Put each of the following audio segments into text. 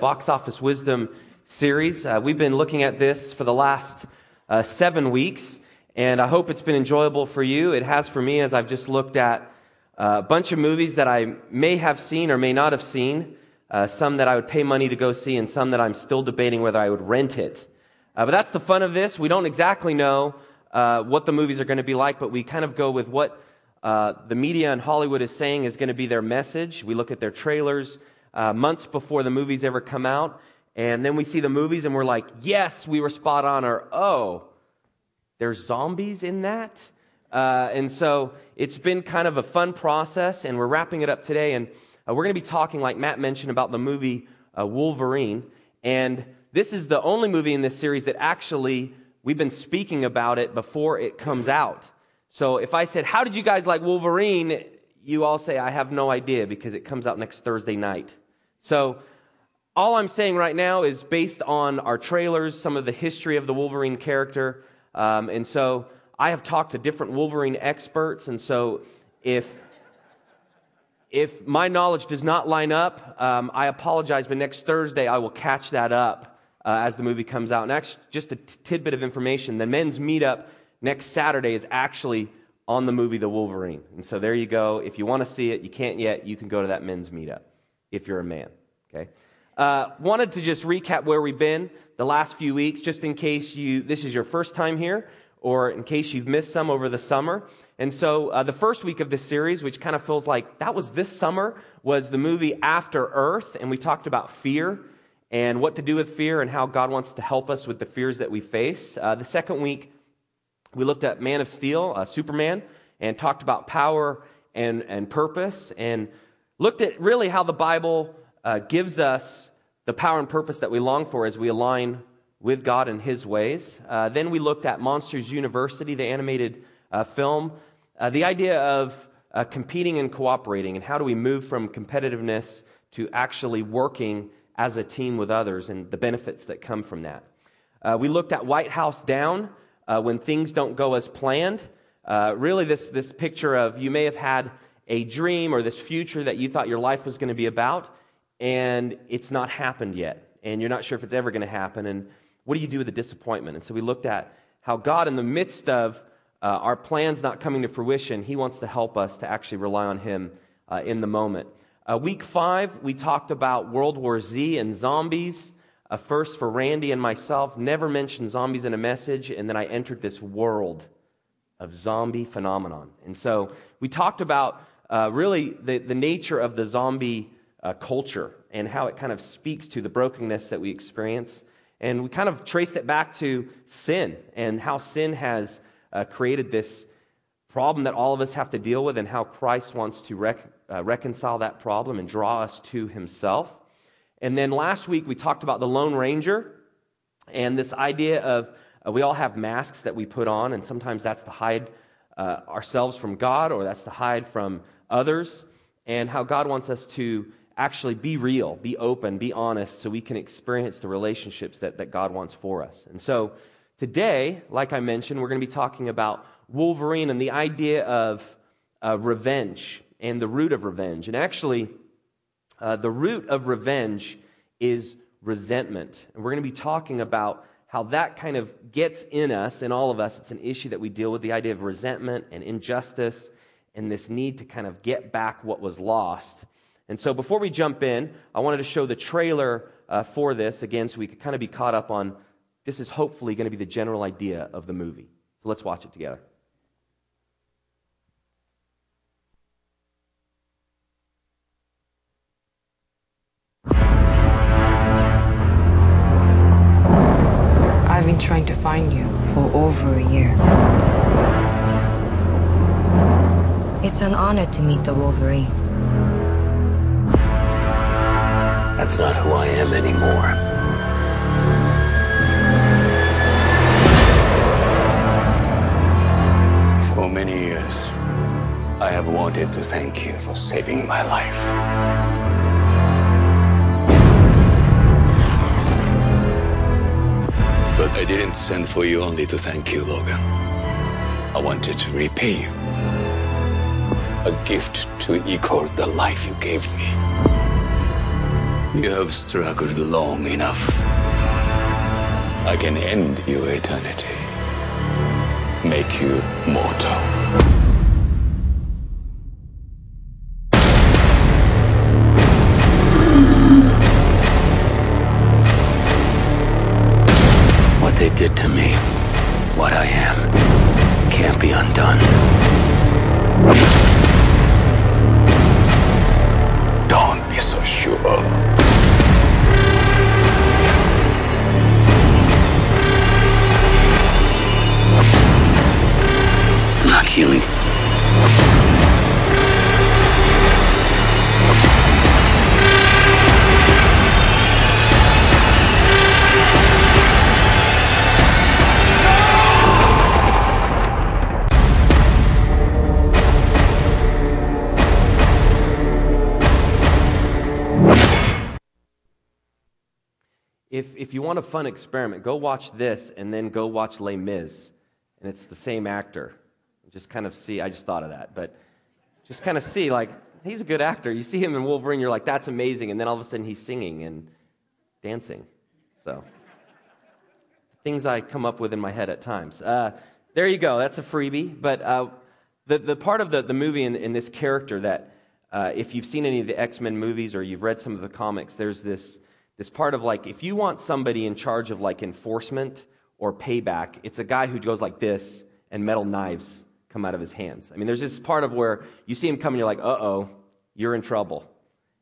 Box Office Wisdom series. Uh, we've been looking at this for the last uh, seven weeks, and I hope it's been enjoyable for you. It has for me as I've just looked at uh, a bunch of movies that I may have seen or may not have seen, uh, some that I would pay money to go see, and some that I'm still debating whether I would rent it. Uh, but that's the fun of this. We don't exactly know uh, what the movies are going to be like, but we kind of go with what the media in Hollywood is saying is going to be their message. We look at their trailers uh, months before the movies ever come out. And then we see the movies and we're like, yes, we were spot on, or oh, there's zombies in that? Uh, and so it's been kind of a fun process, and we're wrapping it up today. And uh, we're going to be talking, like Matt mentioned, about the movie uh, Wolverine. And this is the only movie in this series that actually we've been speaking about it before it comes out. So if I said, How did you guys like Wolverine? You all say, I have no idea because it comes out next Thursday night. So, all I'm saying right now is based on our trailers, some of the history of the Wolverine character. Um, and so, I have talked to different Wolverine experts. And so, if if my knowledge does not line up, um, I apologize, but next Thursday I will catch that up uh, as the movie comes out. Next, just a t- tidbit of information the men's meetup next Saturday is actually on the movie The Wolverine. And so there you go. If you want to see it, you can't yet, you can go to that men's meetup if you're a man. Okay. Uh, wanted to just recap where we've been the last few weeks, just in case you this is your first time here, or in case you've missed some over the summer. And so uh, the first week of this series, which kind of feels like that was this summer, was the movie After Earth, and we talked about fear and what to do with fear and how God wants to help us with the fears that we face. Uh, the second week, we looked at Man of Steel, uh, Superman, and talked about power and, and purpose and looked at really how the Bible uh, gives us the power and purpose that we long for as we align with God and His ways. Uh, then we looked at Monsters University, the animated uh, film, uh, the idea of uh, competing and cooperating, and how do we move from competitiveness to actually working as a team with others and the benefits that come from that. Uh, we looked at White House Down, when things don't go as planned. really, this, this picture of you may have had a dream or this future that you thought your life was going to be about, and it's not happened yet. And you're not sure if it's ever going to happen. And what do you do with the disappointment? And so we looked at how God, in the midst of uh, our plans not coming to fruition, He wants to help us to actually rely on Him uh, in the moment. Uh, week five, we talked about World War Z and zombies. A first, for Randy and myself, never mentioned zombies in a message, and then I entered this world of zombie phenomenon. And so we talked about uh, really the, the nature of the zombie uh, culture and how it kind of speaks to the brokenness that we experience. And we kind of traced it back to sin and how sin has uh, created this problem that all of us have to deal with, and how Christ wants to rec- uh, reconcile that problem and draw us to himself. And then last week we talked about the Lone Ranger and this idea of uh, we all have masks that we put on, and sometimes that's to hide uh, ourselves from God or that's to hide from others, and how God wants us to actually be real, be open, be honest, so we can experience the relationships that, that God wants for us. And so today, like I mentioned, we're going to be talking about Wolverine and the idea of uh, revenge and the root of revenge. And actually, uh, the root of revenge is resentment. And we're going to be talking about how that kind of gets in us, in all of us. It's an issue that we deal with the idea of resentment and injustice and this need to kind of get back what was lost. And so before we jump in, I wanted to show the trailer uh, for this again so we could kind of be caught up on this is hopefully going to be the general idea of the movie. So let's watch it together. I've been trying to find you for over a year. It's an honor to meet the Wolverine. That's not who I am anymore. For many years, I have wanted to thank you for saving my life. But I didn't send for you only to thank you, Logan. I wanted to repay you a gift to equal the life you gave me. You have struggled long enough. I can end your eternity. Make you mortal. What they did to me, what I am, can't be undone. So If, you want a fun experiment, go watch this and then go watch Les Mis. And it's the same actor. Just kind of see, I just thought of that, but just kind of see, like, he's a good actor. You see him in Wolverine, you're like, that's amazing. And then all of a sudden he's singing and dancing. So, things I come up with in my head at times. Uh, there you go, that's a freebie. But uh, the, the part of the, the movie in, in this character that, uh, if you've seen any of the X Men movies or you've read some of the comics, there's this this part of like if you want somebody in charge of like enforcement or payback it's a guy who goes like this and metal knives come out of his hands. I mean there's this part of where you see him coming you're like uh-oh you're in trouble.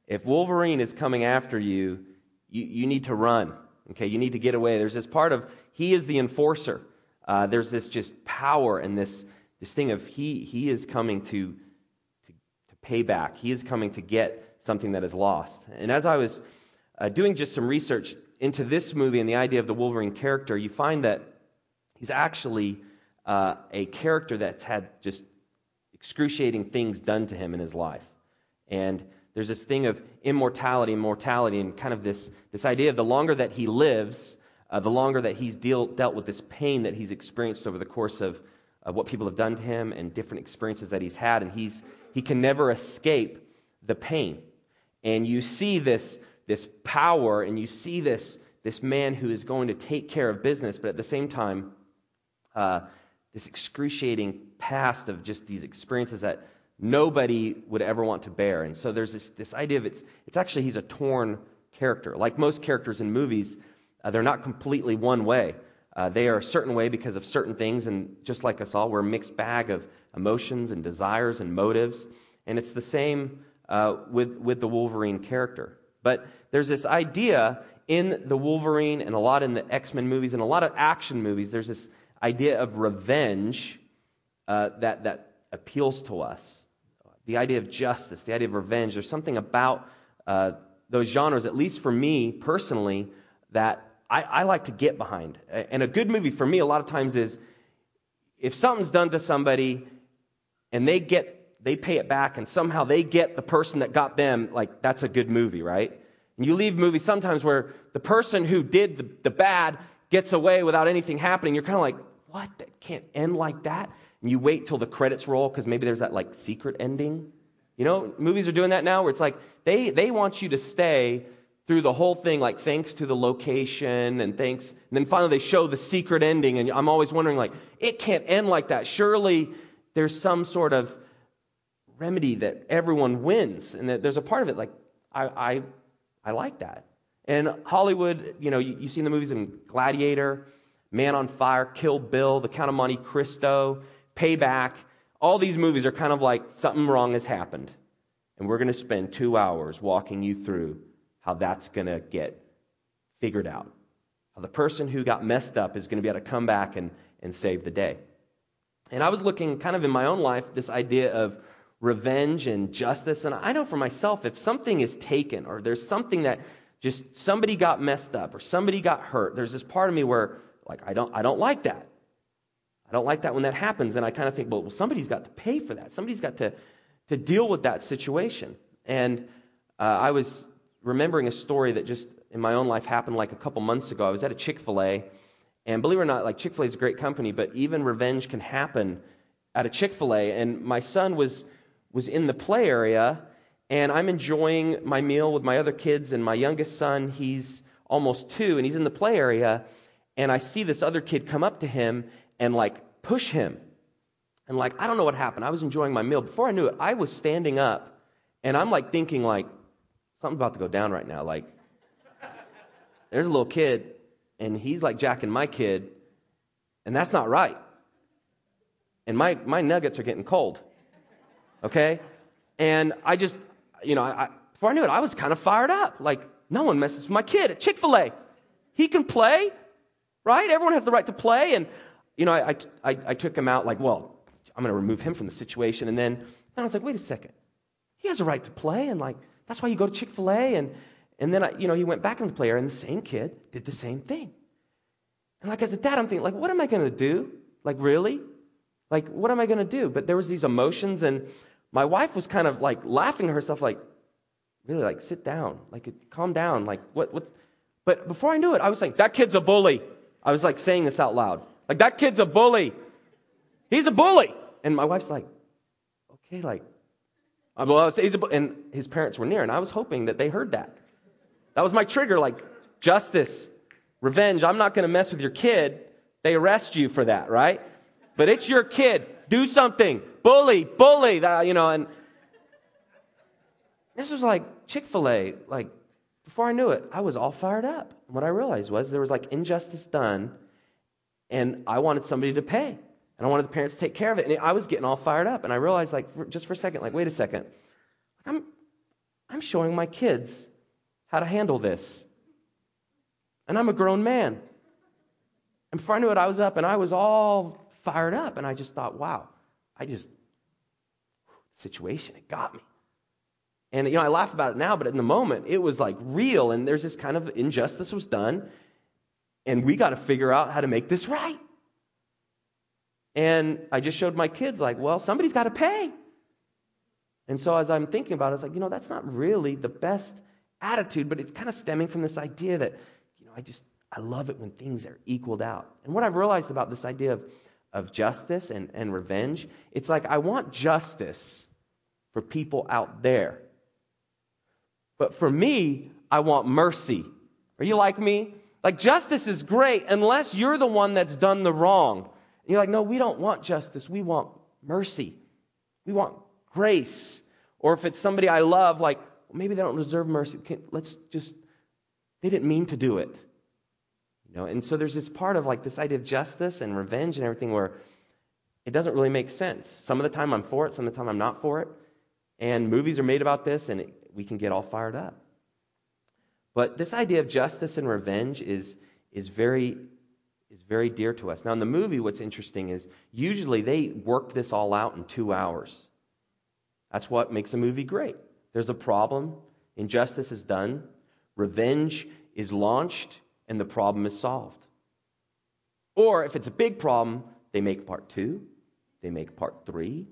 If wolverine is coming after you you, you need to run okay? You need to get away. There's this part of he is the enforcer. Uh, there's this just power and this this thing of he he is coming to to, to pay back. He is coming to get something that is lost. And as i was uh, doing just some research into this movie and the idea of the Wolverine character, you find that he's actually uh, a character that's had just excruciating things done to him in his life. And there's this thing of immortality and mortality, and kind of this, this idea of the longer that he lives, uh, the longer that he's deal, dealt with this pain that he's experienced over the course of, of what people have done to him and different experiences that he's had, and he's, he can never escape the pain. And you see this this power and you see this, this man who is going to take care of business, but at the same time, uh, this excruciating past of just these experiences that nobody would ever want to bear. And so there's this, this idea of it's, it's actually he's a torn character. Like most characters in movies, uh, they're not completely one way. Uh, they are a certain way because of certain things, and just like us all, we're a mixed bag of emotions and desires and motives. And it's the same uh, with, with the Wolverine character. But there's this idea in the Wolverine and a lot in the X Men movies and a lot of action movies, there's this idea of revenge uh, that, that appeals to us. The idea of justice, the idea of revenge. There's something about uh, those genres, at least for me personally, that I, I like to get behind. And a good movie for me, a lot of times, is if something's done to somebody and they get they pay it back and somehow they get the person that got them, like that's a good movie, right? And you leave movies sometimes where the person who did the, the bad gets away without anything happening. You're kind of like, what? That can't end like that? And you wait till the credits roll because maybe there's that like secret ending. You know, movies are doing that now where it's like they, they want you to stay through the whole thing, like thanks to the location and thanks. And then finally they show the secret ending. And I'm always wondering, like, it can't end like that. Surely there's some sort of remedy that everyone wins. And that there's a part of it like, I, I, I like that. And Hollywood, you know, you, you see in the movies in Gladiator, Man on Fire, Kill Bill, The Count of Monte Cristo, Payback. All these movies are kind of like something wrong has happened. And we're going to spend two hours walking you through how that's going to get figured out. How the person who got messed up is going to be able to come back and, and save the day. And I was looking kind of in my own life, this idea of revenge and justice. And I know for myself, if something is taken or there's something that just somebody got messed up or somebody got hurt, there's this part of me where, like, I don't, I don't like that. I don't like that when that happens. And I kind of think, well, well somebody's got to pay for that. Somebody's got to, to deal with that situation. And uh, I was remembering a story that just in my own life happened like a couple months ago. I was at a Chick fil A. And believe it or not, like Chick fil A is a great company, but even revenge can happen at a Chick fil A. And my son was was in the play area, and I'm enjoying my meal with my other kids, and my youngest son, he's almost two, and he's in the play area, and I see this other kid come up to him and like push him. And like, I don't know what happened. I was enjoying my meal. Before I knew it, I was standing up, and I'm like thinking, like, something's about to go down right now. Like, there's a little kid, and he's like jacking my kid, and that's not right. And my, my nuggets are getting cold. Okay? And I just, you know, I, before I knew it, I was kind of fired up. Like, no one messes with my kid at Chick fil A. He can play, right? Everyone has the right to play. And, you know, I, I, I took him out, like, well, I'm going to remove him from the situation. And then I was like, wait a second. He has a right to play. And, like, that's why you go to Chick fil A. And, and then, I, you know, he went back into the player, and the same kid did the same thing. And, like, as a dad, I'm thinking, like, what am I going to do? Like, really? Like, what am I going to do? But there was these emotions, and my wife was kind of like laughing at herself, like, really, like, sit down, like, calm down, like, what, what? But before I knew it, I was like, that kid's a bully. I was like saying this out loud, like, that kid's a bully. He's a bully. And my wife's like, okay, like, well, he's a, and his parents were near, and I was hoping that they heard that. That was my trigger, like, justice, revenge. I'm not going to mess with your kid. They arrest you for that, right? But it's your kid. Do something. Bully, bully, that, you know, and this was like Chick fil A. Like, before I knew it, I was all fired up. what I realized was there was like injustice done, and I wanted somebody to pay. And I wanted the parents to take care of it. And I was getting all fired up. And I realized, like, just for a second, like, wait a second. I'm, I'm showing my kids how to handle this. And I'm a grown man. And before I knew it, I was up and I was all fired up. And I just thought, wow, I just, situation, it got me. And, you know, I laugh about it now, but in the moment, it was like real. And there's this kind of injustice was done. And we got to figure out how to make this right. And I just showed my kids, like, well, somebody's got to pay. And so as I'm thinking about it, I was like, you know, that's not really the best attitude, but it's kind of stemming from this idea that, you know, I just, I love it when things are equaled out. And what I've realized about this idea of of justice and, and revenge. It's like I want justice for people out there. But for me, I want mercy. Are you like me? Like, justice is great unless you're the one that's done the wrong. And you're like, no, we don't want justice. We want mercy. We want grace. Or if it's somebody I love, like, maybe they don't deserve mercy. let's just, they didn't mean to do it. Know, and so there's this part of like this idea of justice and revenge and everything where it doesn't really make sense. Some of the time I'm for it, some of the time I'm not for it. And movies are made about this, and it, we can get all fired up. But this idea of justice and revenge is, is, very, is very dear to us. Now, in the movie, what's interesting is usually they work this all out in two hours. That's what makes a movie great. There's a problem, injustice is done, revenge is launched, and the problem is solved. Or if it's a big problem, they make part two, they make part three,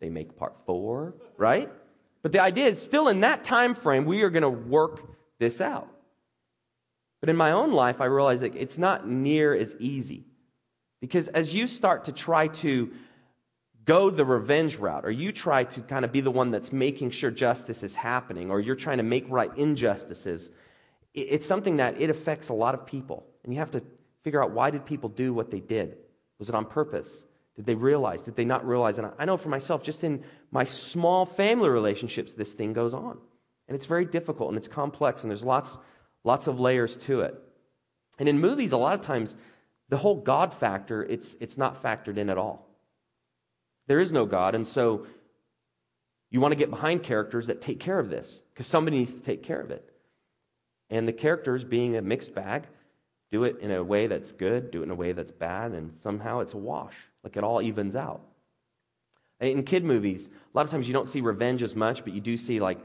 they make part four, right? But the idea is still in that time frame, we are going to work this out. But in my own life, I realize that it's not near as easy. Because as you start to try to go the revenge route, or you try to kind of be the one that's making sure justice is happening, or you're trying to make right injustices, it's something that it affects a lot of people. And you have to figure out why did people do what they did? Was it on purpose? Did they realize? Did they not realize? And I know for myself, just in my small family relationships, this thing goes on. And it's very difficult and it's complex and there's lots, lots of layers to it. And in movies, a lot of times, the whole God factor, it's, it's not factored in at all. There is no God. And so you want to get behind characters that take care of this because somebody needs to take care of it. And the characters, being a mixed bag, do it in a way that's good, do it in a way that's bad, and somehow it's a wash. Like it all evens out. In kid movies, a lot of times you don't see revenge as much, but you do see like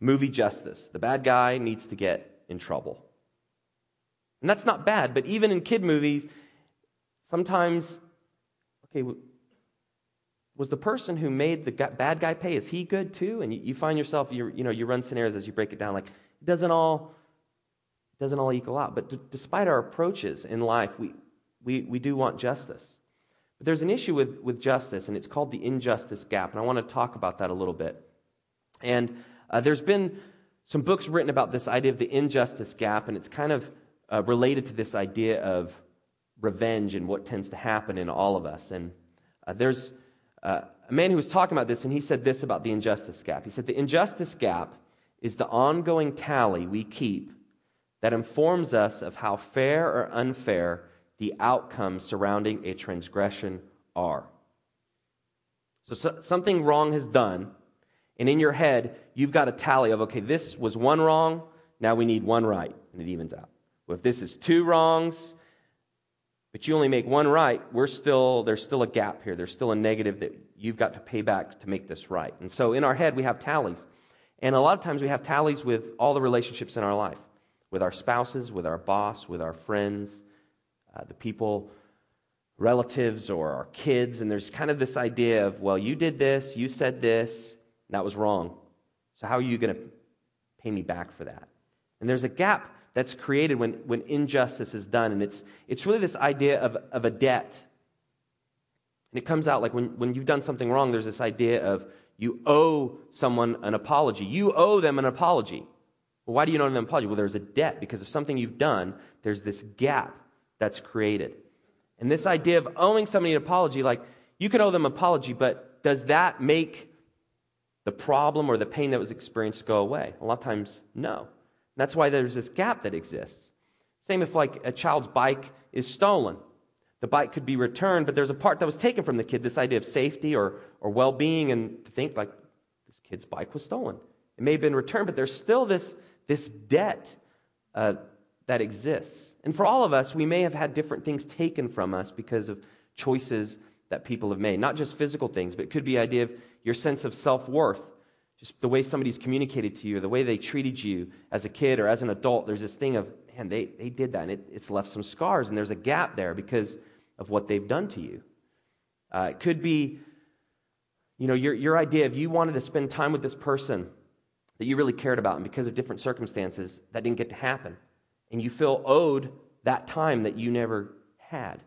movie justice. The bad guy needs to get in trouble. And that's not bad, but even in kid movies, sometimes, okay, was the person who made the bad guy pay, is he good too? And you, find yourself, you, you know, you run scenarios as you break it down, like, it doesn't all doesn't all equal out. But d- despite our approaches in life, we, we, we do want justice. But there's an issue with, with justice, and it's called the injustice gap. And I want to talk about that a little bit. And Uh, there's been some books written about this idea of the injustice gap, and it's kind of uh, related to this idea of revenge and what tends to happen in all of us. And uh, there's uh, a man who was talking about this, and he said this about the injustice gap. He said, The injustice gap is the ongoing tally we keep that informs us of how fair or unfair the outcomes surrounding a transgression are. So, so, something wrong has done, and in your head, you've got a tally of, okay, this was one wrong, now we need one right, and it evens out. Well, if this is two wrongs, but you only make one right, we're still, there's still a gap here. There's still a negative that you've got to pay back to make this right. And so in our head, we have tallies. And a lot of times we have tallies with all the relationships in our life with our spouses, with our boss, with our friends, uh, the people, relatives, or our kids. And there's kind of this idea of, well, you did this, you said this, that was wrong. So how are you going to pay me back for that? And there's a gap that's created when, when injustice is done. And it's, it's really this idea of, of a debt. And it comes out like when, when you've done something wrong, there's this idea of you owe someone an apology. You owe them an apology. Well, why do you them an apology? Well, there's a debt because of something you've done, there's this gap that's created. And this idea of owing somebody an apology, like you could owe them an apology, but does that make the problem or the pain that was experienced go away? A lot of times, no. That's why there's this gap that exists. Same if, like, a child's bike is stolen. The bike could be returned, but there's a part that was taken from the kid this idea of safety or, or well being, and to think, like, this kid's bike was stolen. It may have been returned, but there's still this, this debt uh, that exists. And for all of us, we may have had different things taken from us because of choices that people have made. Not just physical things, but it could be idea of your sense of self worth just the way somebody's communicated to you, or the way they treated you as a kid or as an adult, there's this thing of, man, they, they did that, and it, it's left some scars, and there's a gap there because of what they've done to you. Uh, it could be, you know, your, your idea of you wanted to spend time with this person that you really cared about, and because of different circumstances, that didn't get to happen. And you feel owed that time that you never had.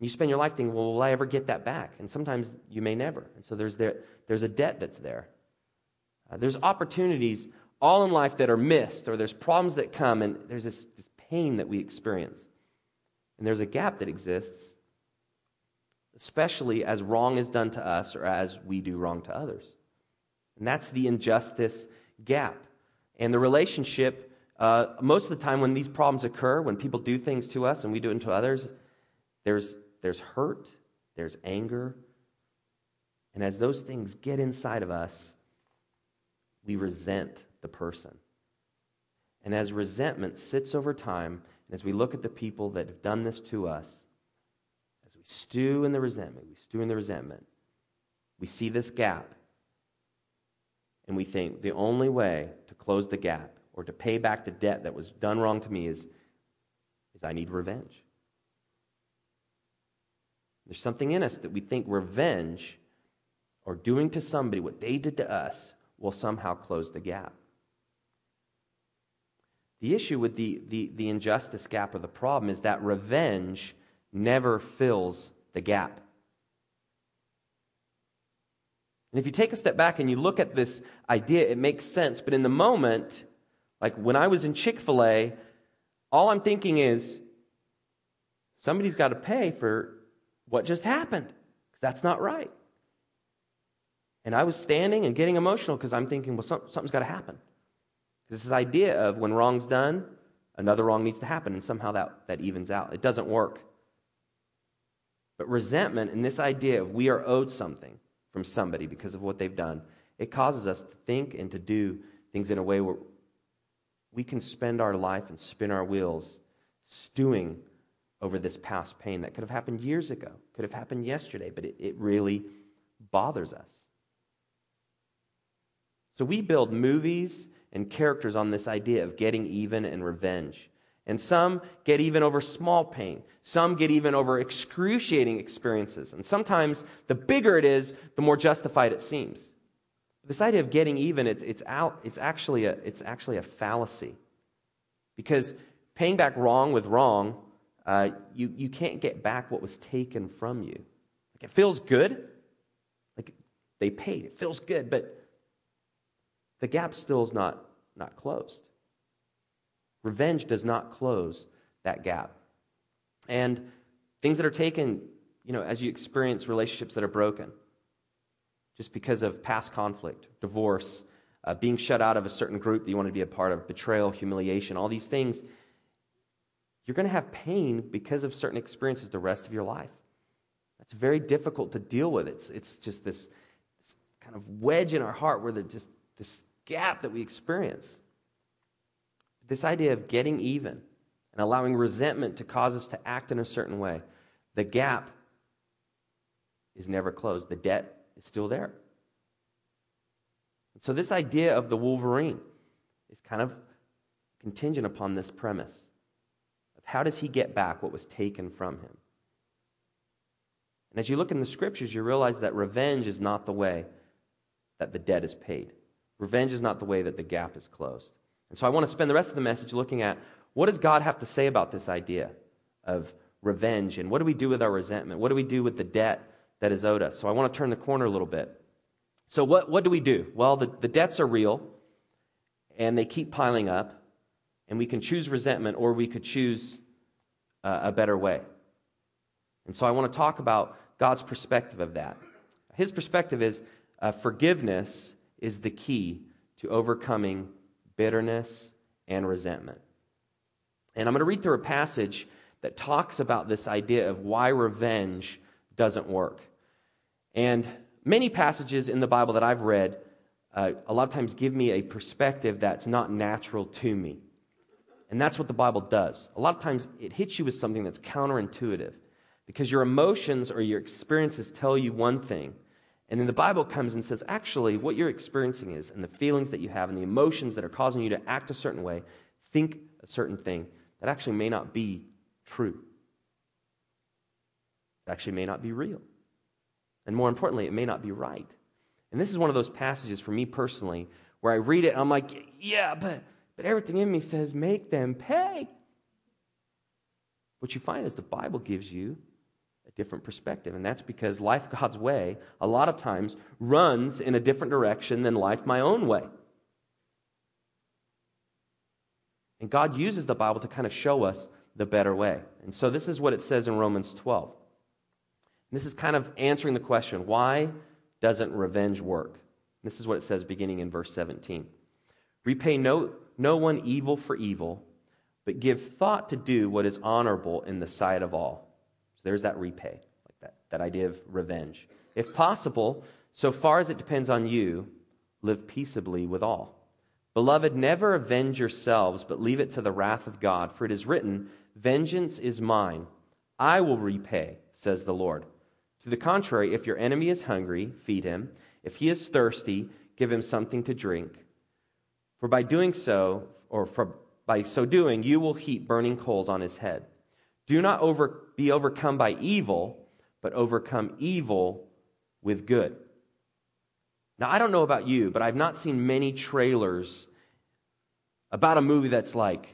You spend your life thinking, well, will I ever get that back? And sometimes you may never. And so there's, there, there's a debt that's there. Uh, there's opportunities all in life that are missed, or there's problems that come, and there's this, this pain that we experience. And there's a gap that exists, especially as wrong is done to us or as we do wrong to others. And that's the injustice gap. And the relationship, uh, most of the time when these problems occur, when people do things to us and we do it to others, there's, there's hurt, there's anger. And as those things get inside of us, we resent the person. And as resentment sits over time, and as we look at the people that have done this to us, as we stew in the resentment, we stew in the resentment, we see this gap, and we think the only way to close the gap or to pay back the debt that was done wrong to me is, is I need revenge. There's something in us that we think revenge or doing to somebody what they did to us will somehow close the gap. The issue with the, the, the injustice gap or the problem is that revenge never fills the gap. And if you take a step back and you look at this idea, it makes sense. But in the moment, like when I was in Chick fil A, all I'm thinking is somebody's got to pay for what just happened because that's not right. And I was standing and getting emotional because I'm thinking, well, something's got to happen. This is idea of when wrong's done, another wrong needs to happen, and somehow that, that evens out. It doesn't work. But resentment and this idea of we are owed something from somebody because of what they've done, it causes us to think and to do things in a way where we can spend our life and spin our wheels stewing over this past pain that could have happened years ago, could have happened yesterday, but it, it really bothers us. So we build movies and characters on this idea of getting even and revenge. And some get even over small pain. Some get even over excruciating experiences. And sometimes the bigger it is, the more justified it seems. This idea of getting even, it's, it's, out, it's, actually a, it's actually a fallacy. Because paying back wrong with wrong, uh, you, you can't get back what was taken from you. Like it feels good. Like they paid, it feels good, but the gap still is not, not closed. Revenge does not close that gap. And things that are taken, you know, as you experience relationships that are broken, just because of past conflict, divorce, uh, being shut out of a certain group that you want to be a part of, betrayal, humiliation, all these things, you're going to have pain because of certain experiences the rest of your life. That's very difficult to deal with. It's, it's just this, this kind of wedge in our heart where there's just this gap that we experience. This idea of getting even and allowing resentment to cause us to act in a certain way, the gap is never closed. The debt is still there. So, this idea of the Wolverine is kind of contingent upon this premise of how does he get back what was taken from him? And as you look in the scriptures, you realize that revenge is not the way that the debt is paid. Revenge is not the way that the gap is closed. And so I want to spend the rest of the message looking at what does God have to say about this idea of revenge and what do we do with our resentment? What do we do with the debt that is owed us? So I want to turn the corner a little bit. So, what, what do we do? Well, the, the debts are real and they keep piling up, and we can choose resentment or we could choose uh, a better way. And so I want to talk about God's perspective of that. His perspective is uh, forgiveness is the key to overcoming bitterness and resentment. And I'm going to read through a passage that talks about this idea of why revenge doesn't work. And many passages in the Bible that I've read, uh, a lot of times give me a perspective that's not natural to me. And that's what the Bible does. A lot of times it hits you with something that's counterintuitive because your emotions or your experiences tell you one thing. And then the Bible comes and says, actually, what you're experiencing is, and the feelings that you have, and the emotions that are causing you to act a certain way, think a certain thing, that actually may not be true. It actually may not be real. And more importantly, it may not be right. And this is one of those passages for me personally where I read it and I'm like, yeah, but, but everything in me says, make them pay. What you find is the Bible gives you different perspective. And that's because life God's way, a lot of times, runs in a different direction than life my own way. And God uses the Bible to kind of show us the better way. And so this is what it says in Romans 12. This is kind of answering the question why doesn't revenge work? This is what it says beginning in verse 17. Repay no, no one evil for evil, but give thought to do what is honorable in the sight of all. So there's that repay, like that, that idea of revenge. If possible, so far as it depends on you, live peaceably with all. Beloved, never avenge yourselves, but leave it to the wrath of God, for it is written, Vengeance is mine, I will repay, says the Lord. To the contrary, if your enemy is hungry, feed him. If he is thirsty, give him something to drink. For by doing so, or for, by so doing, you will heap burning coals on his head. Do not over, be overcome by evil, but overcome evil with good. Now, I don't know about you, but I've not seen many trailers about a movie that's like,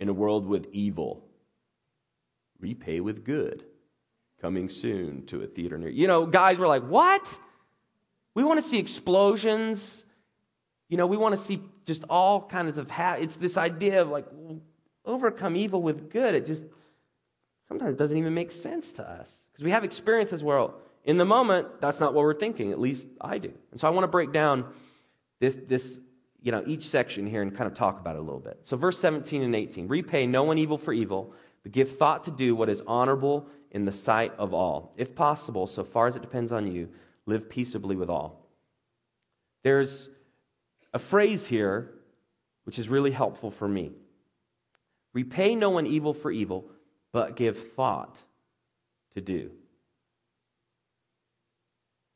in a world with evil, repay with good coming soon to a theater near. You know, guys were like, what? We want to see explosions. You know, we want to see just all kinds of, ha- it's this idea of like, overcome evil with good. It just sometimes doesn't even make sense to us. Because we have experiences where in the moment, that's not what we're thinking. At least I do. And so I want to break down this, this, you know, each section here and kind of talk about it a little bit. So verse 17 and 18, repay no one evil for evil, but give thought to do what is honorable in the sight of all. If possible, so far as it depends on you, live peaceably with all. There's a phrase here which is really helpful for me repay no one evil for evil, but give thought to do.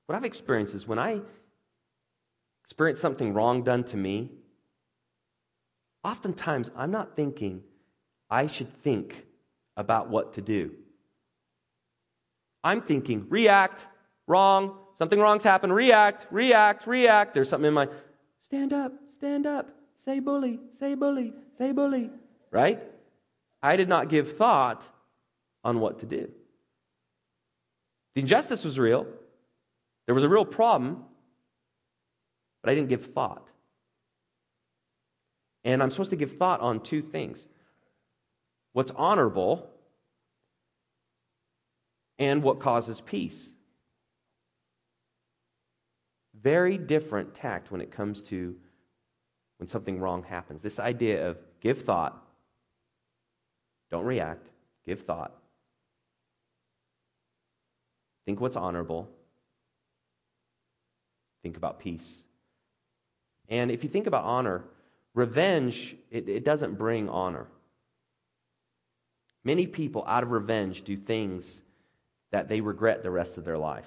What I've experienced is when I experience something wrong done to me, oftentimes I'm not thinking I should think about what to do. I'm thinking, react, wrong, something wrong's happened, react, react, react. There's something in my, stand up, stand up, say bully, say bully, say bully, right? I did not give thought on what to do. The injustice was real. There was a real problem, but I didn't give thought. And I'm supposed to give thought on two things what's honorable and what causes peace. Very different tact when it comes to when something wrong happens. This idea of give thought, don't react, give thought. Think what's honorable. Think about peace. And if you think about honor, revenge, it, it doesn't bring honor. Many people, out of revenge, do things that they regret the rest of their life.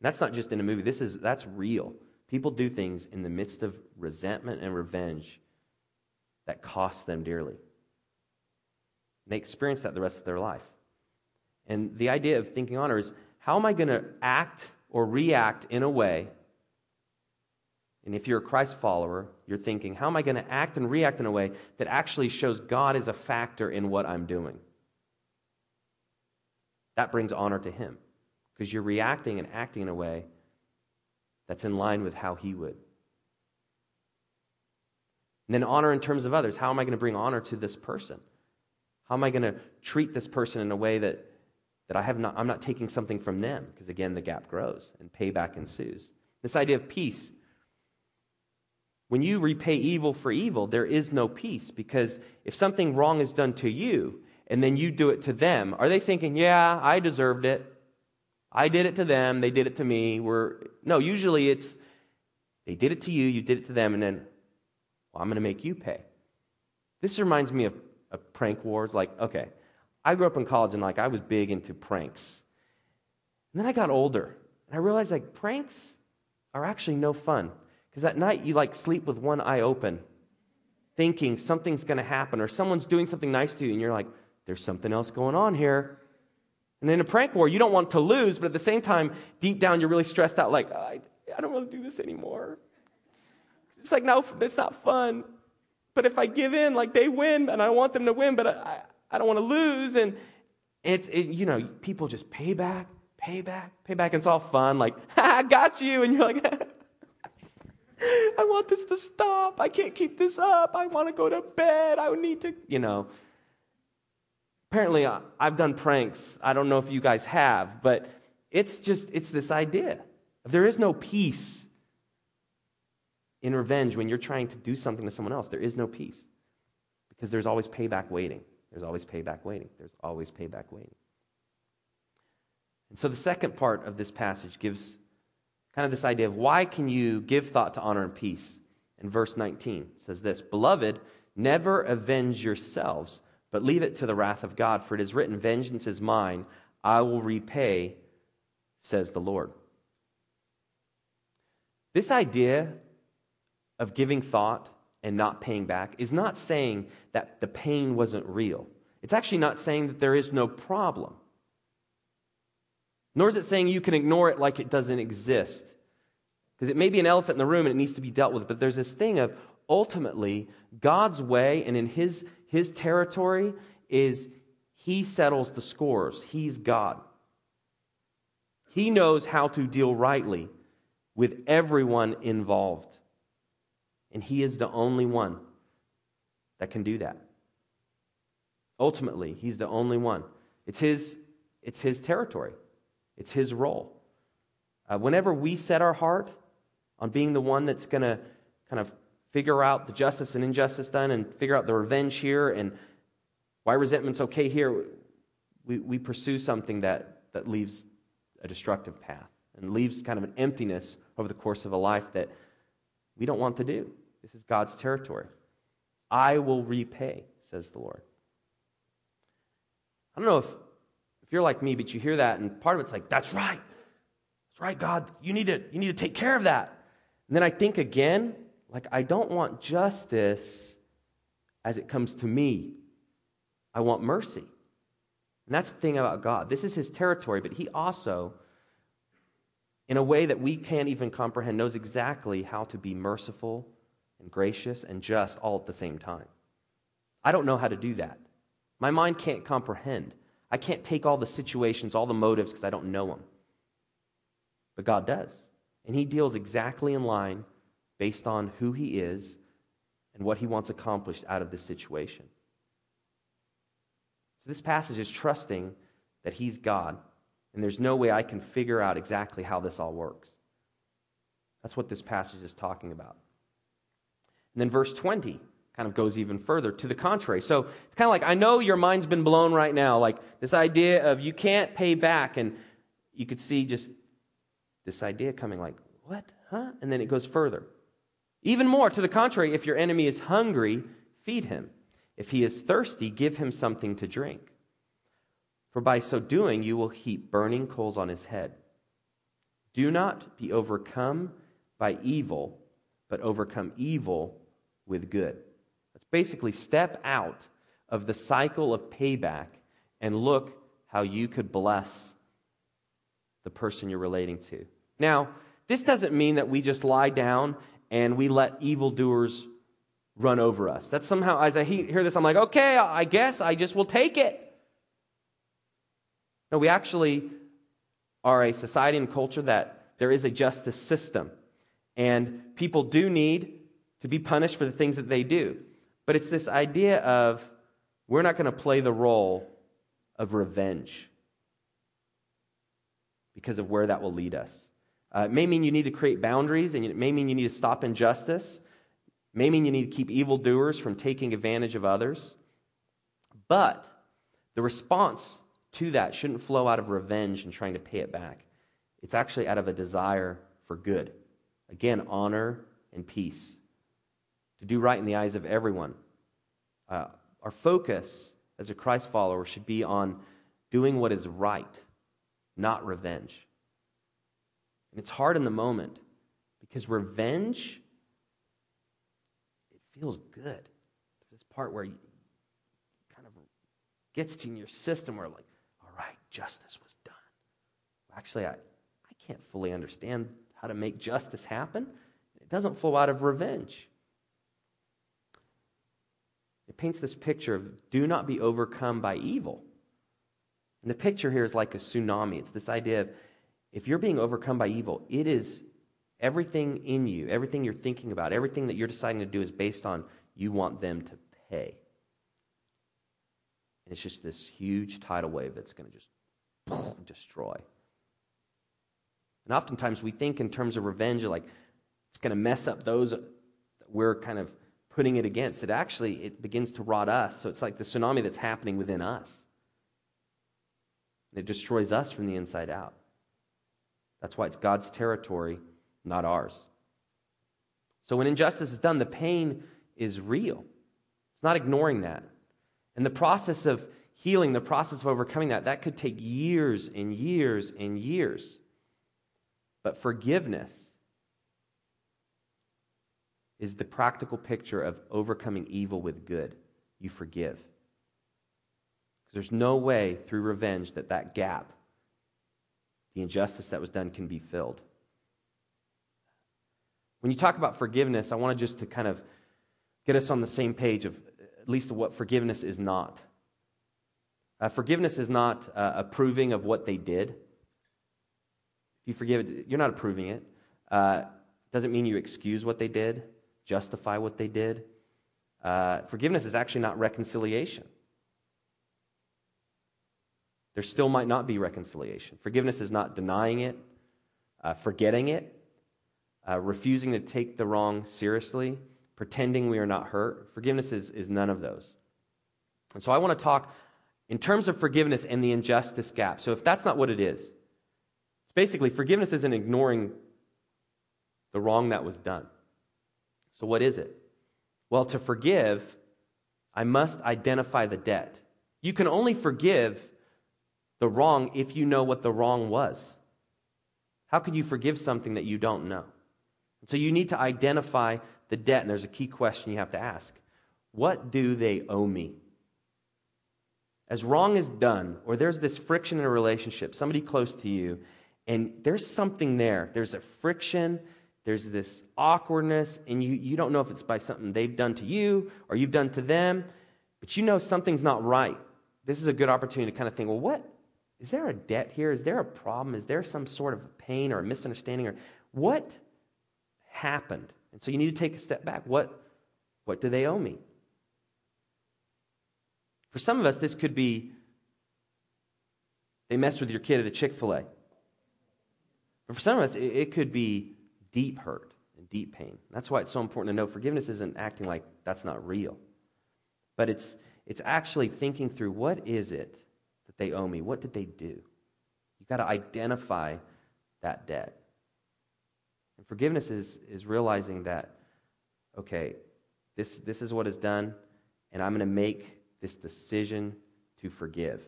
That's not just in a movie. This is that's real. People do things in the midst of resentment and revenge that cost them dearly. And they experience that the rest of their life. And the idea of thinking honor is how am I going to act or react in a way? And if you're a Christ follower, you're thinking, how am I going to act and react in a way that actually shows God is a factor in what I'm doing? That brings honor to Him because you're reacting and acting in a way that's in line with how He would. And then honor in terms of others. How am I going to bring honor to this person? How am I going to treat this person in a way that, that I have not, I'm not taking something from them? Because again, the gap grows and payback ensues. This idea of peace. When you repay evil for evil, there is no peace because if something wrong is done to you and then you do it to them, are they thinking, yeah, I deserved it? I did it to them, they did it to me. We're, no, usually it's they did it to you, you did it to them, and then, well, I'm going to make you pay. This reminds me of, of prank wars. Like, okay, I grew up in college and like I was big into pranks. And then I got older and I realized like pranks are actually no fun. Because at night you like sleep with one eye open, thinking something's going to happen or someone's doing something nice to you, and you're like, there's something else going on here. And in a prank war, you don't want to lose, but at the same time, deep down, you're really stressed out, like, I, I don't want to do this anymore. It's like, no, it's not fun. But if I give in, like, they win, and I want them to win, but I, I don't want to lose. And it's, it, you know, people just pay back, pay back, pay back. And it's all fun, like, I got you. And you're like, I want this to stop. I can't keep this up. I want to go to bed. I need to, you know apparently I've done pranks. I don't know if you guys have, but it's just, it's this idea. There is no peace in revenge when you're trying to do something to someone else. There is no peace because there's always payback waiting. There's always payback waiting. There's always payback waiting. And so the second part of this passage gives kind of this idea of why can you give thought to honor and peace? In verse 19 says this, "Beloved, never avenge yourselves, but leave it to the wrath of God, for it is written, Vengeance is mine, I will repay, says the Lord. This idea of giving thought and not paying back is not saying that the pain wasn't real. It's actually not saying that there is no problem. Nor is it saying you can ignore it like it doesn't exist. Because it may be an elephant in the room and it needs to be dealt with, but there's this thing of ultimately God's way and in His his territory is he settles the scores. He's God. He knows how to deal rightly with everyone involved. And he is the only one that can do that. Ultimately, he's the only one. It's his, it's his territory, it's his role. Uh, whenever we set our heart on being the one that's going to kind of figure out the justice and injustice done and figure out the revenge here and why resentment's okay here, we, we pursue something that, that leaves a destructive path and leaves kind of an emptiness over the course of a life that we don't want to do. This is God's territory. I will repay, says the Lord. I don't know if, if you're like me, but you hear that, and part of it's like, that's right. That's right, God. You need to, you need to take care of that. And then I think again, like, I don't want justice as it comes to me. I want mercy. And that's the thing about God. This is his territory, but he also, in a way that we can't even comprehend, knows exactly how to be merciful and gracious and just all at the same time. I don't know how to do that. My mind can't comprehend. I can't take all the situations, all the motives, because I don't know them. But God does. And he deals exactly in line based on who he is and what he wants accomplished out of this situation. So, this passage is trusting that he's God, and there's no way I can figure out exactly how this all works. That's what this passage is talking about. And then verse 20 kind of goes even further to the contrary. So it's kind of like, I know your mind's been blown right now. Like this idea of you can't pay back. And you could see just this idea coming like, what? Huh? And then it goes further. Even more, to the contrary, if your enemy is hungry, feed him. If he is thirsty, give him something to drink. For by so doing, you will heap burning coals on his head. Do not be overcome by evil, but overcome evil with good. Let's basically step out of the cycle of payback and look how you could bless the person you're relating to. Now, this doesn't mean that we just lie down and we let evildoers run over us. That's somehow, as I hear this, I'm like, okay, I guess I just will take it. No, we actually are a society and culture that there is a justice system. And people do need to be punished for the things that they do. But it's this idea of we're not going to play the role of revenge because of where that will lead us. Uh, it may mean you need to create boundaries, and it may mean you need to stop injustice. It may mean you need to keep evildoers from taking advantage of others. But the response to that shouldn't flow out of revenge and trying to pay it back. It's actually out of a desire for good. Again, honor and peace. To do right in the eyes of everyone. Uh, our focus as a Christ follower should be on doing what is right, not revenge. And it's hard in the moment because revenge, it feels good. This part where you kind of gets to your system where, like, all right, justice was done. Actually, I, I can't fully understand how to make justice happen. It doesn't flow out of revenge. Paints this picture of do not be overcome by evil. And the picture here is like a tsunami. It's this idea of if you're being overcome by evil, it is everything in you, everything you're thinking about, everything that you're deciding to do is based on you want them to pay. And it's just this huge tidal wave that's going to just destroy. And oftentimes we think in terms of revenge, like it's going to mess up those that we're kind of putting it against. It actually it begins to rot us. So it's like the tsunami that's happening within us. It destroys us from the inside out. That's why it's God's territory, not ours. So when injustice is done, the pain is real. It's not ignoring that. And the process of healing, the process of overcoming that, that could take years and years and years. But forgiveness is the practical picture of overcoming evil with good. You forgive. There's no way through revenge that that gap the injustice that was done can be filled. When you talk about forgiveness, I want to just to kind of get us on the same page of at least what forgiveness is not. Uh, forgiveness is not uh, approving of what they did. If you forgive it, you're not approving it. Uh, doesn't mean you excuse what they did, justify what they did. Uh, forgiveness is actually not reconciliation there still might not be reconciliation. Forgiveness is not denying it, uh, forgetting it, uh, refusing to take the wrong seriously, pretending we are not hurt. Forgiveness is, is none of those. And so I want to talk in terms of forgiveness and the injustice gap. So if that's not what it is, it's basically forgiveness isn't ignoring the wrong that was done. So what is it? Well, to forgive, I must identify the debt. You can only forgive the wrong if you know what the wrong was. How could you forgive something that you don't know? So you need to identify the debt, and there's a key question you have to ask What do they owe me? As wrong is done, or there's this friction in a relationship, somebody close to you, and there's something there. There's a friction, there's this awkwardness, and you, you don't know if it's by something they've done to you or you've done to them, but you know something's not right. This is a good opportunity to kind of think, well, what, is there a debt here? Is there a problem? Is there some sort of pain or a misunderstanding? Or what happened And so you need to take a step back. What, what do they owe me? For some of us, this could be they messed with your kid at a Chick fil A. But for some of us, it, it could be deep hurt and deep pain. That's why it's so important to know forgiveness isn't acting like that's not real, but it's, it's actually thinking through what is it that they owe me? What did they do? You've got to identify that debt. And forgiveness is, is realizing that, okay, this, this is what is done, and I'm going to make this decision to forgive.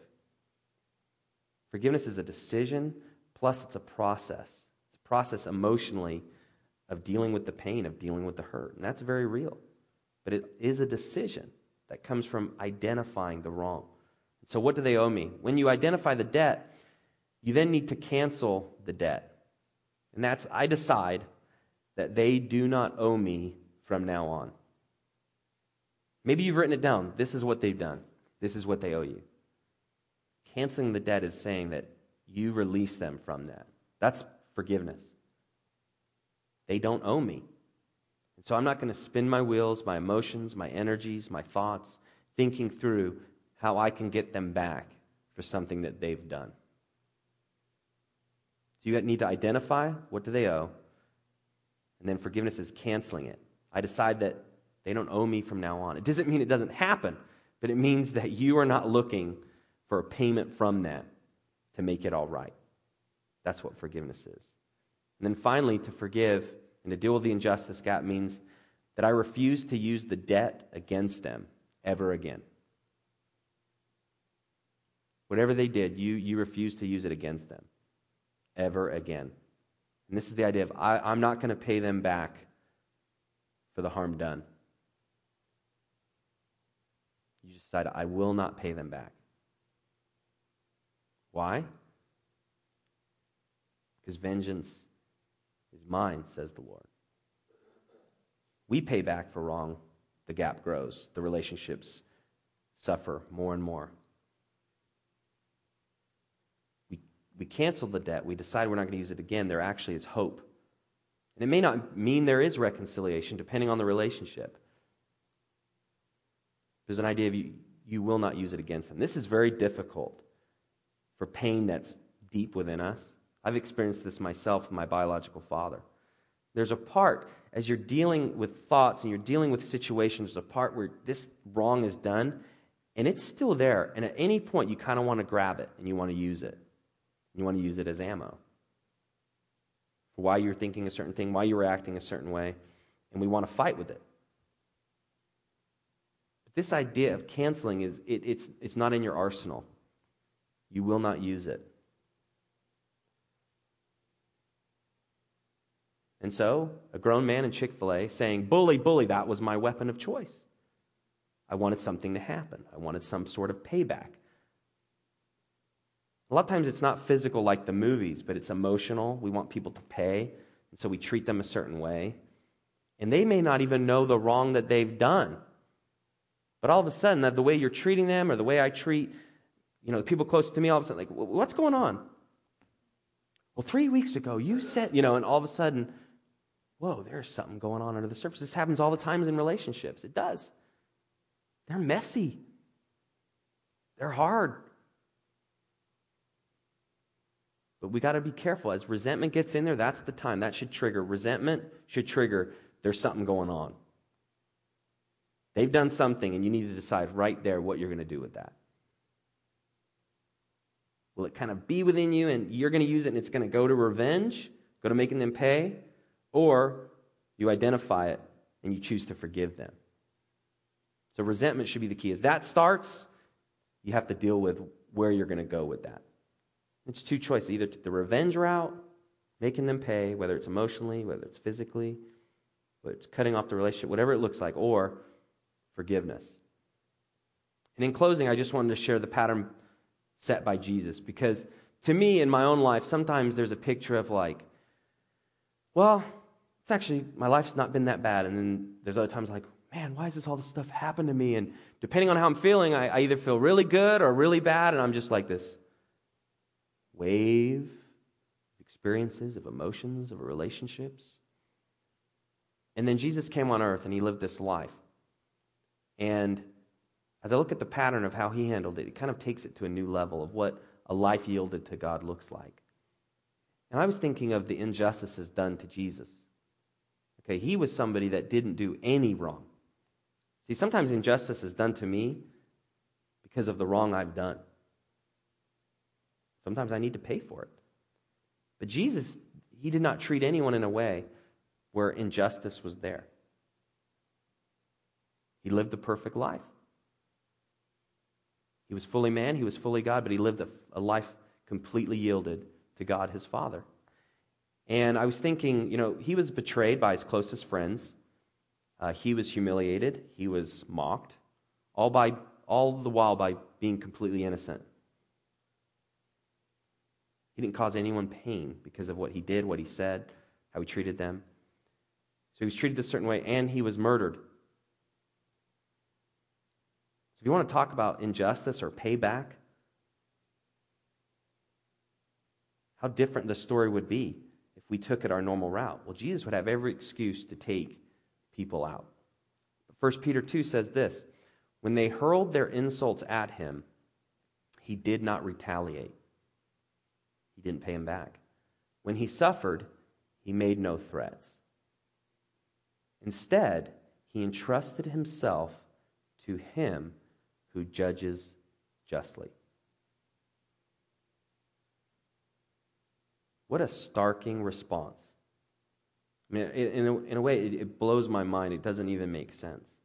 Forgiveness is a decision, plus it's a process. It's a process emotionally of dealing with the pain, of dealing with the hurt. And that's very real. But it is a decision that comes from identifying the wrong. So, what do they owe me? When you identify the debt, you then need to cancel the debt. And that's, I decide that they do not owe me from now on. Maybe you've written it down. This is what they've done, this is what they owe you. Canceling the debt is saying that you release them from that. That's forgiveness. They don't owe me. And so I'm not going to spin my wheels, my emotions, my energies, my thoughts, thinking through how I can get them back for something that they've done. So you need to identify what do they owe, and then forgiveness is canceling it. I decide that they don't owe me from now on. It doesn't mean it doesn't happen, but it means that you are not looking for a payment from that to make it all right. That's what forgiveness is. And then finally, to forgive and to deal with the injustice gap means that I refuse to use the debt against them ever again. Whatever they did, you, you refuse to use it against them ever again. And this is the idea of I, I'm not going to pay them back for the harm done. You just decide, I will not pay them back. Why? Because vengeance is mine, says the Lord. We pay back for wrong, the gap grows, the relationships suffer more and more. We, we cancel the debt, we decide we're not going to use it again, there actually is hope. And it may not mean there is reconciliation, depending on the relationship. There's an idea of you, you will not use it against them. This is very difficult for pain that's deep within us. I've experienced this myself with my biological father. There's a part, as you're dealing with thoughts and you're dealing with situations, there's a part where this wrong is done and it's still there. And at any point, you kind of want to grab it and you want to use it. You want to use it as ammo for why you're thinking a certain thing, why you're acting a certain way, and we want to fight with it. But this idea of canceling is it, it's, it's not in your arsenal. You will not use it. And so, a grown man in Chick fil A saying, Bully, bully, that was my weapon of choice. I wanted something to happen, I wanted some sort of payback. A lot of times it's not physical like the movies, but it's emotional. We want people to pay, and so we treat them a certain way. And they may not even know the wrong that they've done. But all of a sudden, that the way you're treating them or the way I treat you know, the people close to me all of a sudden, like, what's going on? Well, three weeks ago, you said, you know, and all of a sudden, whoa, there's something going on under the surface. This happens all the times in relationships. It does. They're messy, they're hard. But we got to be careful. As resentment gets in there, that's the time. That should trigger. Resentment should trigger there's something going on. They've done something, and you need to decide right there what you're going to do with that. Will it kind of be within you and you're going to use it and it's going to go to revenge, go to making them pay? Or you identify it and you choose to forgive them. So resentment should be the key. As that starts, you have to deal with where you're going to go with that. It's two choices either the revenge route, making them pay, whether it's emotionally, whether it's physically, whether it's cutting off the relationship, whatever it looks like, or forgiveness. And in closing, I just wanted to share the pattern set by Jesus. Because to me, in my own life, sometimes there's a picture of like, well, it's actually, my life's not been that bad. And then there's other times like, man, why is this all this stuff happen to me? And depending on how I'm feeling, I, I either feel really good or really bad. And I'm just like this wave of experiences, of emotions, of relationships. And then Jesus came on earth and he lived this life. And as I look at the pattern of how he handled it, it kind of takes it to a new level of what a life yielded to God looks like. And I was thinking of the injustices done to Jesus. Okay, he was somebody that didn't do any wrong. See, sometimes injustice is done to me because of the wrong I've done. Sometimes I need to pay for it. But Jesus, he did not treat anyone in a way where injustice was there. He lived the perfect life. He was fully man, he was fully God, but he lived a, a life completely yielded to God his Father. And I was thinking, you know, he was betrayed by his closest friends. Uh, he was humiliated. He was mocked, all by all the while by being completely innocent. He didn't cause anyone pain because of what he did, what he said, how he treated them. So he was treated a certain way, and he was murdered. So if you want to talk about injustice or payback, how different the story would be we took it our normal route. Well, Jesus would have every excuse to take people out. 1 Peter 2 says this When they hurled their insults at him, he did not retaliate. He didn't pay him back. When he suffered, he made no threats. Instead, he entrusted himself to him who judges justly. What a starking response. I mean, in a, in a way, it blows my mind. It doesn't even make sense.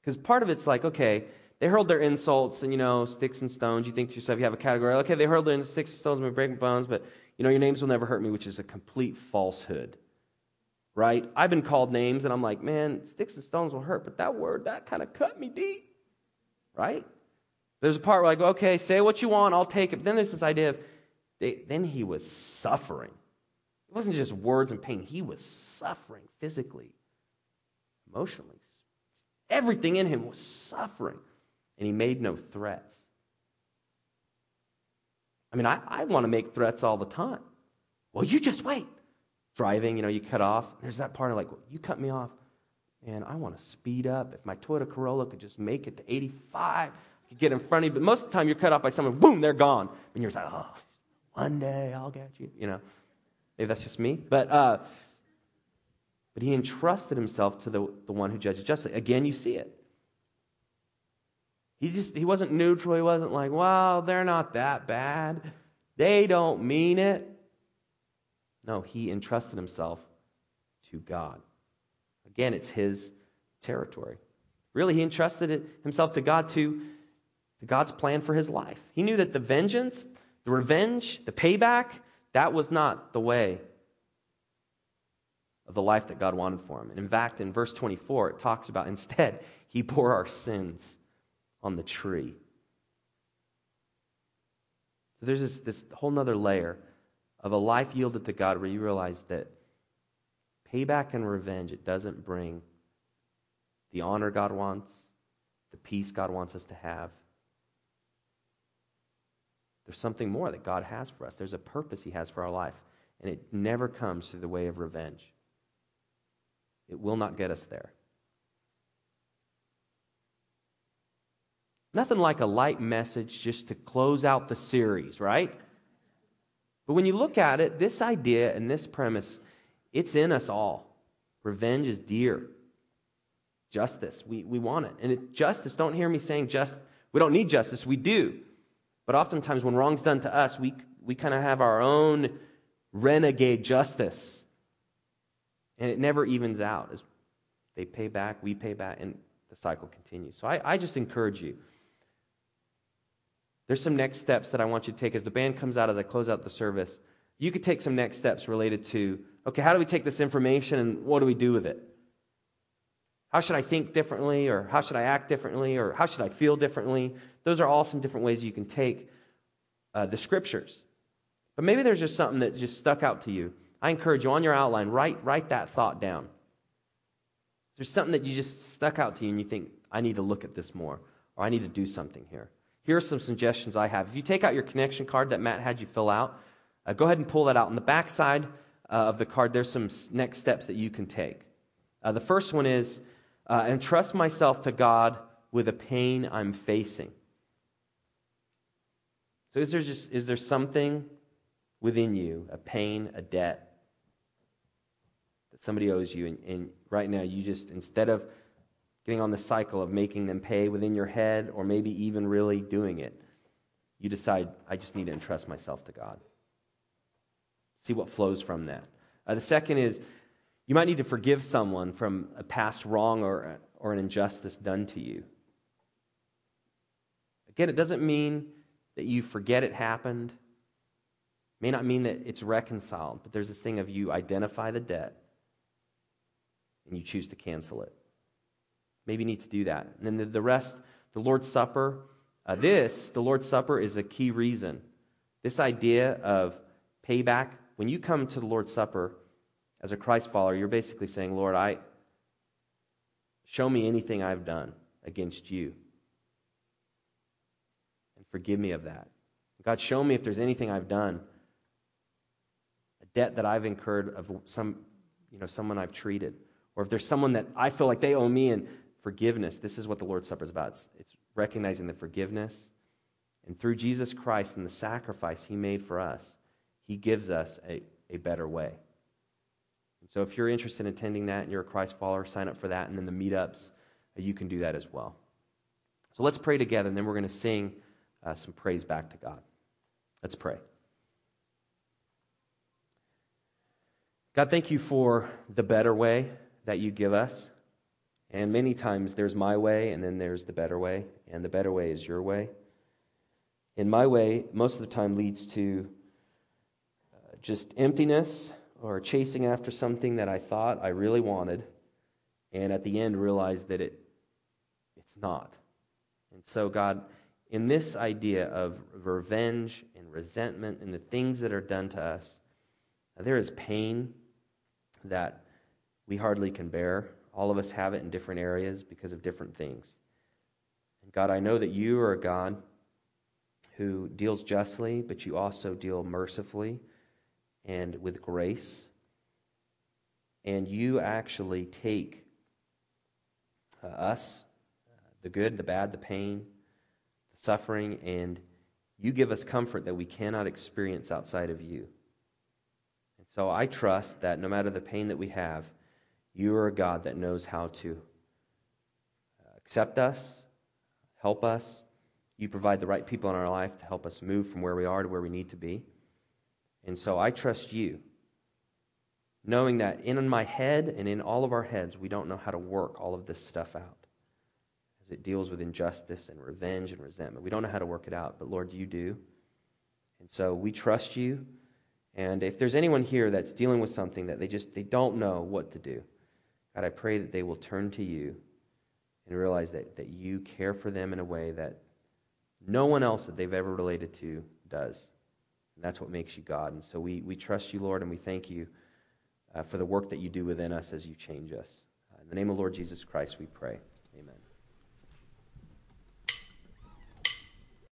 Because part of it's like, okay, they hurled their insults and, you know, sticks and stones. You think to yourself, you have a category, okay, they hurled their sticks and stones, may break bones, but, you know, your names will never hurt me, which is a complete falsehood. Right? I've been called names, and I'm like, man, sticks and stones will hurt, but that word, that kind of cut me deep. Right? There's a part where I go, okay, say what you want, I'll take it. But then there's this idea of, they, then he was suffering. It wasn't just words and pain, he was suffering physically, emotionally. Everything in him was suffering and he made no threats. I mean, I, I want to make threats all the time. Well, you just wait. Driving, you know, you cut off. There's that part of like, well, you cut me off. Man, I want to speed up. If my Toyota Corolla could just make it to 85, I could get in front of you. But most of the time, you're cut off by someone, boom, they're gone. And you're like, oh, one day I'll get you. You know, maybe that's just me. But, uh, but he entrusted himself to the, the one who judges justly. Again, you see it. He just he wasn't neutral. He wasn't like, well, they're not that bad. They don't mean it. No, he entrusted himself to God. Again, it's his territory. Really, he entrusted himself to God to, to God's plan for his life. He knew that the vengeance, the revenge, the payback, that was not the way of the life that God wanted for him. And in fact, in verse 24, it talks about instead, he bore our sins on the tree. So there's this, this whole nother layer of a life yielded to God where you realize that payback and revenge, it doesn't bring the honor God wants, the peace God wants us to have. There's something more that God has for us. There's a purpose He has for our life, and it never comes through the way of revenge. It will not get us there. Nothing like a light message just to close out the series, right? But when you look at it, this idea and this premise, it's in us all. Revenge is dear. Justice, we, we want it. And it, justice, don't hear me saying just, we don't need justice, we do. But oftentimes when wrong's done to us, we, we kind of have our own renegade justice. And it never evens out. As they pay back, we pay back, and the cycle continues. So I, I just encourage you there's some next steps that I want you to take as the band comes out, as I close out the service. You could take some next steps related to okay, how do we take this information and what do we do with it? How should I think differently, or how should I act differently, or how should I feel differently? Those are all some different ways you can take uh, the scriptures. But maybe there's just something that just stuck out to you. I encourage you on your outline, write, write that thought down. There's something that you just stuck out to you and you think, I need to look at this more, or I need to do something here. Here are some suggestions I have. If you take out your connection card that Matt had you fill out, uh, go ahead and pull that out. On the back side uh, of the card, there's some next steps that you can take. Uh, the first one is uh, trust myself to God with a pain I'm facing. So is there just is there something within you, a pain, a debt that somebody owes you, and, and right now you just instead of getting on the cycle of making them pay within your head or maybe even really doing it, you decide, I just need to entrust myself to God. See what flows from that. Uh, the second is you might need to forgive someone from a past wrong or, or an injustice done to you. Again, it doesn't mean that you forget it happened. It may not mean that it's reconciled, but there's this thing of you identify the debt and you choose to cancel it. Maybe you need to do that. And then the, the rest, the Lord's Supper, uh, this, the Lord's Supper, is a key reason. This idea of payback, when you come to the Lord's Supper as a Christ follower, you're basically saying, Lord, I show me anything I've done against you. And forgive me of that. God, show me if there's anything I've done, a debt that I've incurred of some, you know, someone I've treated, or if there's someone that I feel like they owe me and forgiveness. This is what the Lord's Supper is about. It's, it's recognizing the forgiveness. And through Jesus Christ and the sacrifice he made for us, he gives us a, a better way. And so if you're interested in attending that and you're a Christ follower, sign up for that. And then the meetups, uh, you can do that as well. So let's pray together, and then we're going to sing uh, some praise back to God. Let's pray. God, thank you for the better way that you give us. And many times there's my way, and then there's the better way, and the better way is your way. And my way, most of the time, leads to uh, just emptiness or chasing after something that I thought I really wanted, and at the end realized that it, it's not. And so, God, in this idea of revenge and resentment and the things that are done to us, uh, there is pain that we hardly can bear. All of us have it in different areas because of different things. And God, I know that you are a God who deals justly, but you also deal mercifully and with grace. And you actually take uh, us, the good, the bad, the pain, the suffering, and you give us comfort that we cannot experience outside of you. And so I trust that no matter the pain that we have, you are a God that knows how to uh, accept us, help us. You provide the right people in our life to help us move from where we are to where we need to be. And so I trust you, knowing that in my head and in all of our heads, we don't know how to work all of this stuff out as it deals with injustice and revenge and resentment. We don't know how to work it out, but Lord, you do. And so we trust you. And if there's anyone here that's dealing with something that they just they don't know what to do, God, I pray that they will turn to you and realize that, that you care for them in a way that no one else that they've ever related to does. And that's what makes you God. And so we, we trust you, Lord, and we thank you uh, for the work that you do within us as you change us. Uh, in the name of Lord Jesus Christ, we pray.